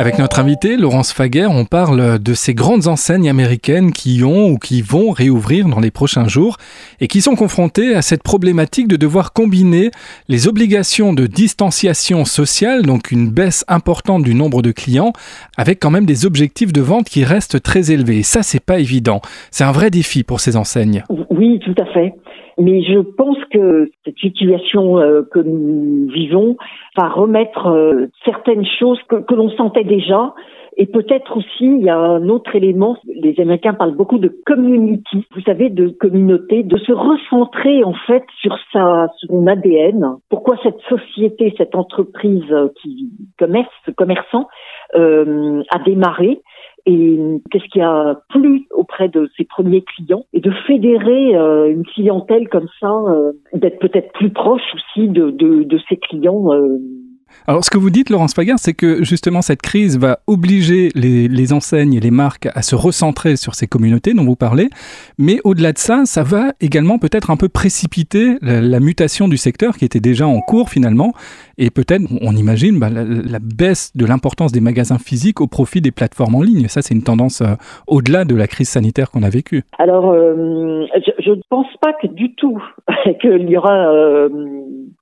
Avec notre invité, Laurence Faguer, on parle de ces grandes enseignes américaines qui ont ou qui vont réouvrir dans les prochains jours et qui sont confrontées à cette problématique de devoir combiner les obligations de distanciation sociale, donc une baisse importante du nombre de clients, avec quand même des objectifs de vente qui restent très élevés. Et ça, c'est pas évident. C'est un vrai défi pour ces enseignes. Oui, tout à fait. Mais je pense que cette situation euh, que nous vivons va remettre euh, certaines choses que, que l'on sentait déjà. Et peut-être aussi, il y a un autre élément, les Américains parlent beaucoup de community, vous savez, de communauté, de se recentrer en fait sur sa, son ADN. Pourquoi cette société, cette entreprise qui commerce, commerçant, euh, a démarré et qu'est-ce qui a plu auprès de ses premiers clients? Et de fédérer euh, une clientèle comme ça, euh, d'être peut-être plus proche aussi de, de, de ses clients. Alors, ce que vous dites, Laurence Fagar, c'est que justement cette crise va obliger les, enseignes et les marques à se recentrer sur ces communautés dont vous parlez. Mais au-delà de ça, ça va également peut-être un peu précipiter la, mutation du secteur qui était déjà en cours finalement. Et peut-être, on imagine, bah, la, baisse de l'importance des magasins physiques au profit des plateformes en ligne. Ça, c'est une tendance euh, au-delà de la crise sanitaire qu'on a vécue. Alors, euh, je ne pense pas du tout qu'il y aura euh,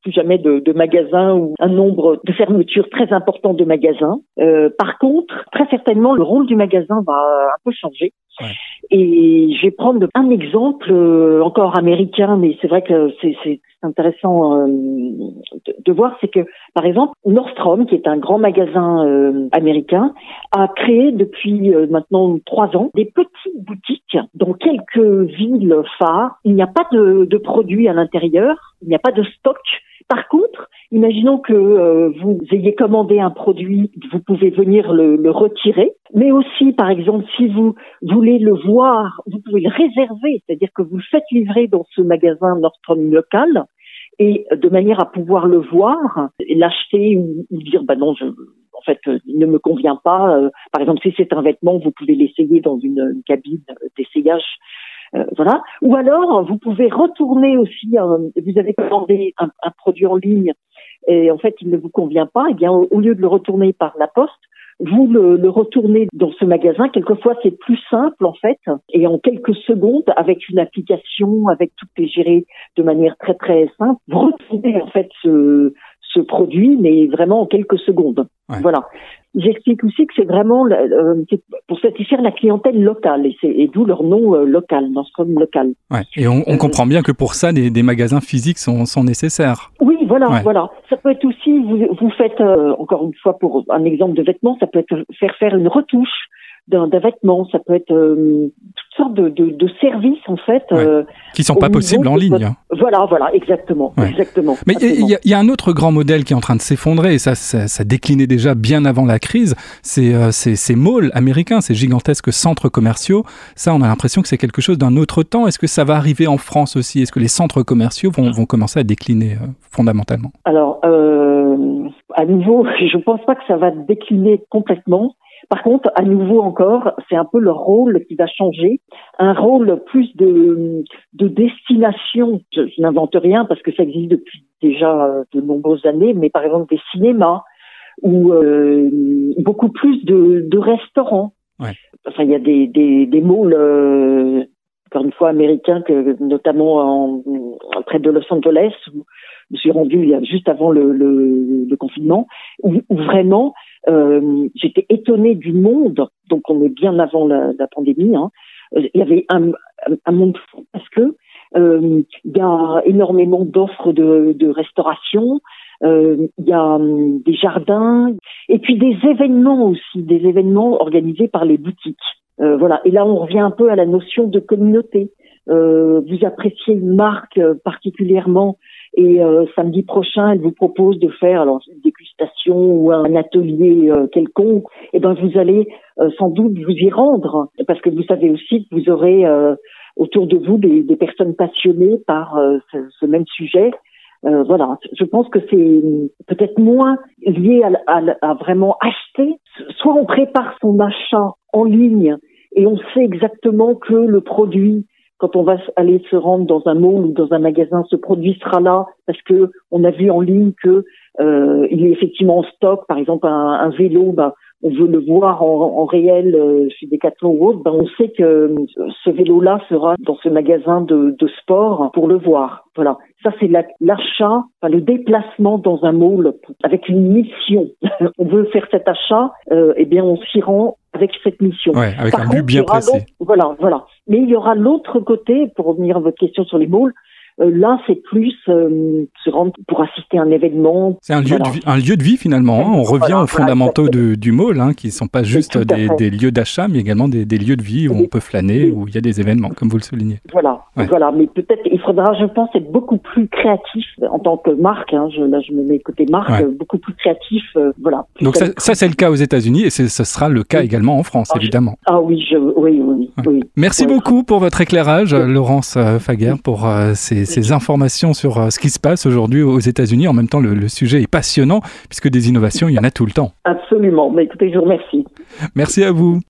plus jamais de magasins ou un nombre de fermetures très important de magasins. Euh, par contre, très certainement, le rôle du magasin va un peu changer. Ouais. Et je vais prendre un exemple euh, encore américain, mais c'est vrai que c'est intéressant euh, de, de, voir, c'est que par exemple Nordstrom, qui est un grand magasin euh, américain, a créé depuis maintenant trois ans des petites boutiques dans quelques villes phares. Il n'y a pas de, de produits à l'intérieur, il n'y a pas de stock. Par contre, imaginons que euh, vous ayez commandé un produit, vous pouvez venir le, le, retirer, mais aussi, par exemple, si vous voulez le voir, vous pouvez le réserver, c'est-à-dire que vous le faites livrer dans ce magasin Nordstrom local, et de manière à pouvoir le voir, l'acheter ou, ou, dire, bah non, je, en fait, il ne me convient pas. Euh, par exemple, si c'est un vêtement, vous pouvez l'essayer dans une, une cabine d'essayage euh, voilà. Ou alors, vous pouvez retourner aussi. Euh, vous avez commandé un, un, produit en ligne et en fait, il ne vous convient pas. Eh bien, au, au lieu de le retourner par la poste, vous le, le, retournez dans ce magasin. Quelquefois, c'est plus simple en fait, et en quelques secondes, avec une application, avec tout est géré de manière très très simple, vous retournez en fait ce, ce produit, mais vraiment en quelques secondes. Ouais. Voilà. J'explique aussi que c'est vraiment euh, pour satisfaire la clientèle locale, et, et d'où leur nom euh, local, Nordstrom local. Ouais. Et on, on euh, comprend bien que pour ça, des, des magasins physiques sont, sont, nécessaires. Oui, voilà, ouais. voilà. Ça peut être aussi, vous, vous faites, euh, encore une fois, pour un exemple de vêtements, ça peut être faire faire une retouche d'un vêtement, ça peut être sortes de, de, de, services en fait ouais. euh, qui sont pas possibles en ligne. Votre... Voilà, voilà, exactement, ouais. exactement. Mais il y, y, a un autre grand modèle qui est en train de s'effondrer et ça, ça, ça, déclinait déjà bien avant la crise. C'est euh, ces malls américains, ces gigantesques centres commerciaux. Ça, on a l'impression que c'est quelque chose d'un autre temps. Est-ce que ça va arriver en France aussi? Est-ce que les centres commerciaux vont, vont commencer à décliner euh, fondamentalement? Alors, euh, à nouveau, je pense pas que ça va décliner complètement. Par contre, à nouveau encore, c'est un peu leur rôle qui va changer, un rôle plus de, de destination. Je, je n'invente rien parce que ça existe depuis déjà de nombreuses années, mais par exemple des cinémas ou euh, beaucoup plus de, de restaurants. Ouais. Enfin, il y a des, des, des malls, euh, encore une fois américains, que, notamment en, près de Los Angeles, où je me suis rendu juste avant le, le, le confinement, où, où vraiment euh, j'étais étonnée du monde, donc on est bien avant la, pandémie, hein. il y avait un, monde fou parce que euh, il y a énormément d'offres de, restauration, euh, il y a um, des jardins, et puis des événements aussi, des événements organisés par les boutiques. Euh, voilà. Et là, on revient un peu à la notion de communauté. Euh, vous appréciez une marque particulièrement et euh, samedi prochain, elle vous propose de faire alors une dégustation ou un atelier euh, quelconque. Et eh ben vous allez euh, sans doute vous y rendre parce que vous savez aussi que vous aurez euh, autour de vous des, des personnes passionnées par euh, ce, ce, même sujet. voilà, je pense que c'est peut-être moins lié à, à, à vraiment acheter. Soit on prépare son achat en ligne et on sait exactement que le produit quand on va aller se rendre dans un mall ou dans un magasin, ce produit sera là parce que on a vu en ligne que euh, il est effectivement en stock. Par exemple, un, un vélo, bah, on veut le voir en, en réel euh, chez Decathlon ou autre, ben on sait que euh, ce vélo-là sera dans ce magasin de, de sport pour le voir. Voilà. Ça, c'est l'achat, enfin, le déplacement dans un mall avec une mission. on veut faire cet achat, euh, eh bien, on s'y rend avec cette mission. Ouais, avec un but bien précis. Voilà, voilà. Mais il y aura l'autre côté, pour revenir à votre question sur les malls, euh, là, c'est plus euh, se rendre pour assister à un événement. C'est un lieu, de vie, un lieu de vie finalement. Hein. On revient aux fondamentaux de, du mall, hein, qui ne sont pas juste des, des, lieux d'achat, mais également des, des, lieux de vie où on peut flâner, où il y a des événements, comme vous le soulignez. Voilà, voilà. Mais peut-être il faudra, je pense, être beaucoup plus créatif en tant que marque. Hein. Je, là, je me mets côté marque, beaucoup plus créatif. Euh, voilà. Donc ça, ça c'est le cas aux États-Unis et ce sera le cas également en France, ah, évidemment. Ah oui, je, oui, oui, oui. Merci beaucoup pour votre éclairage, Laurence Faguer, pour ces ces informations sur euh, ce qui se passe aujourd'hui aux États-Unis. En même temps, le, le, sujet est passionnant puisque des innovations, il y en a tout le temps. Absolument. Mais écoutez, je vous remercie. Merci à vous.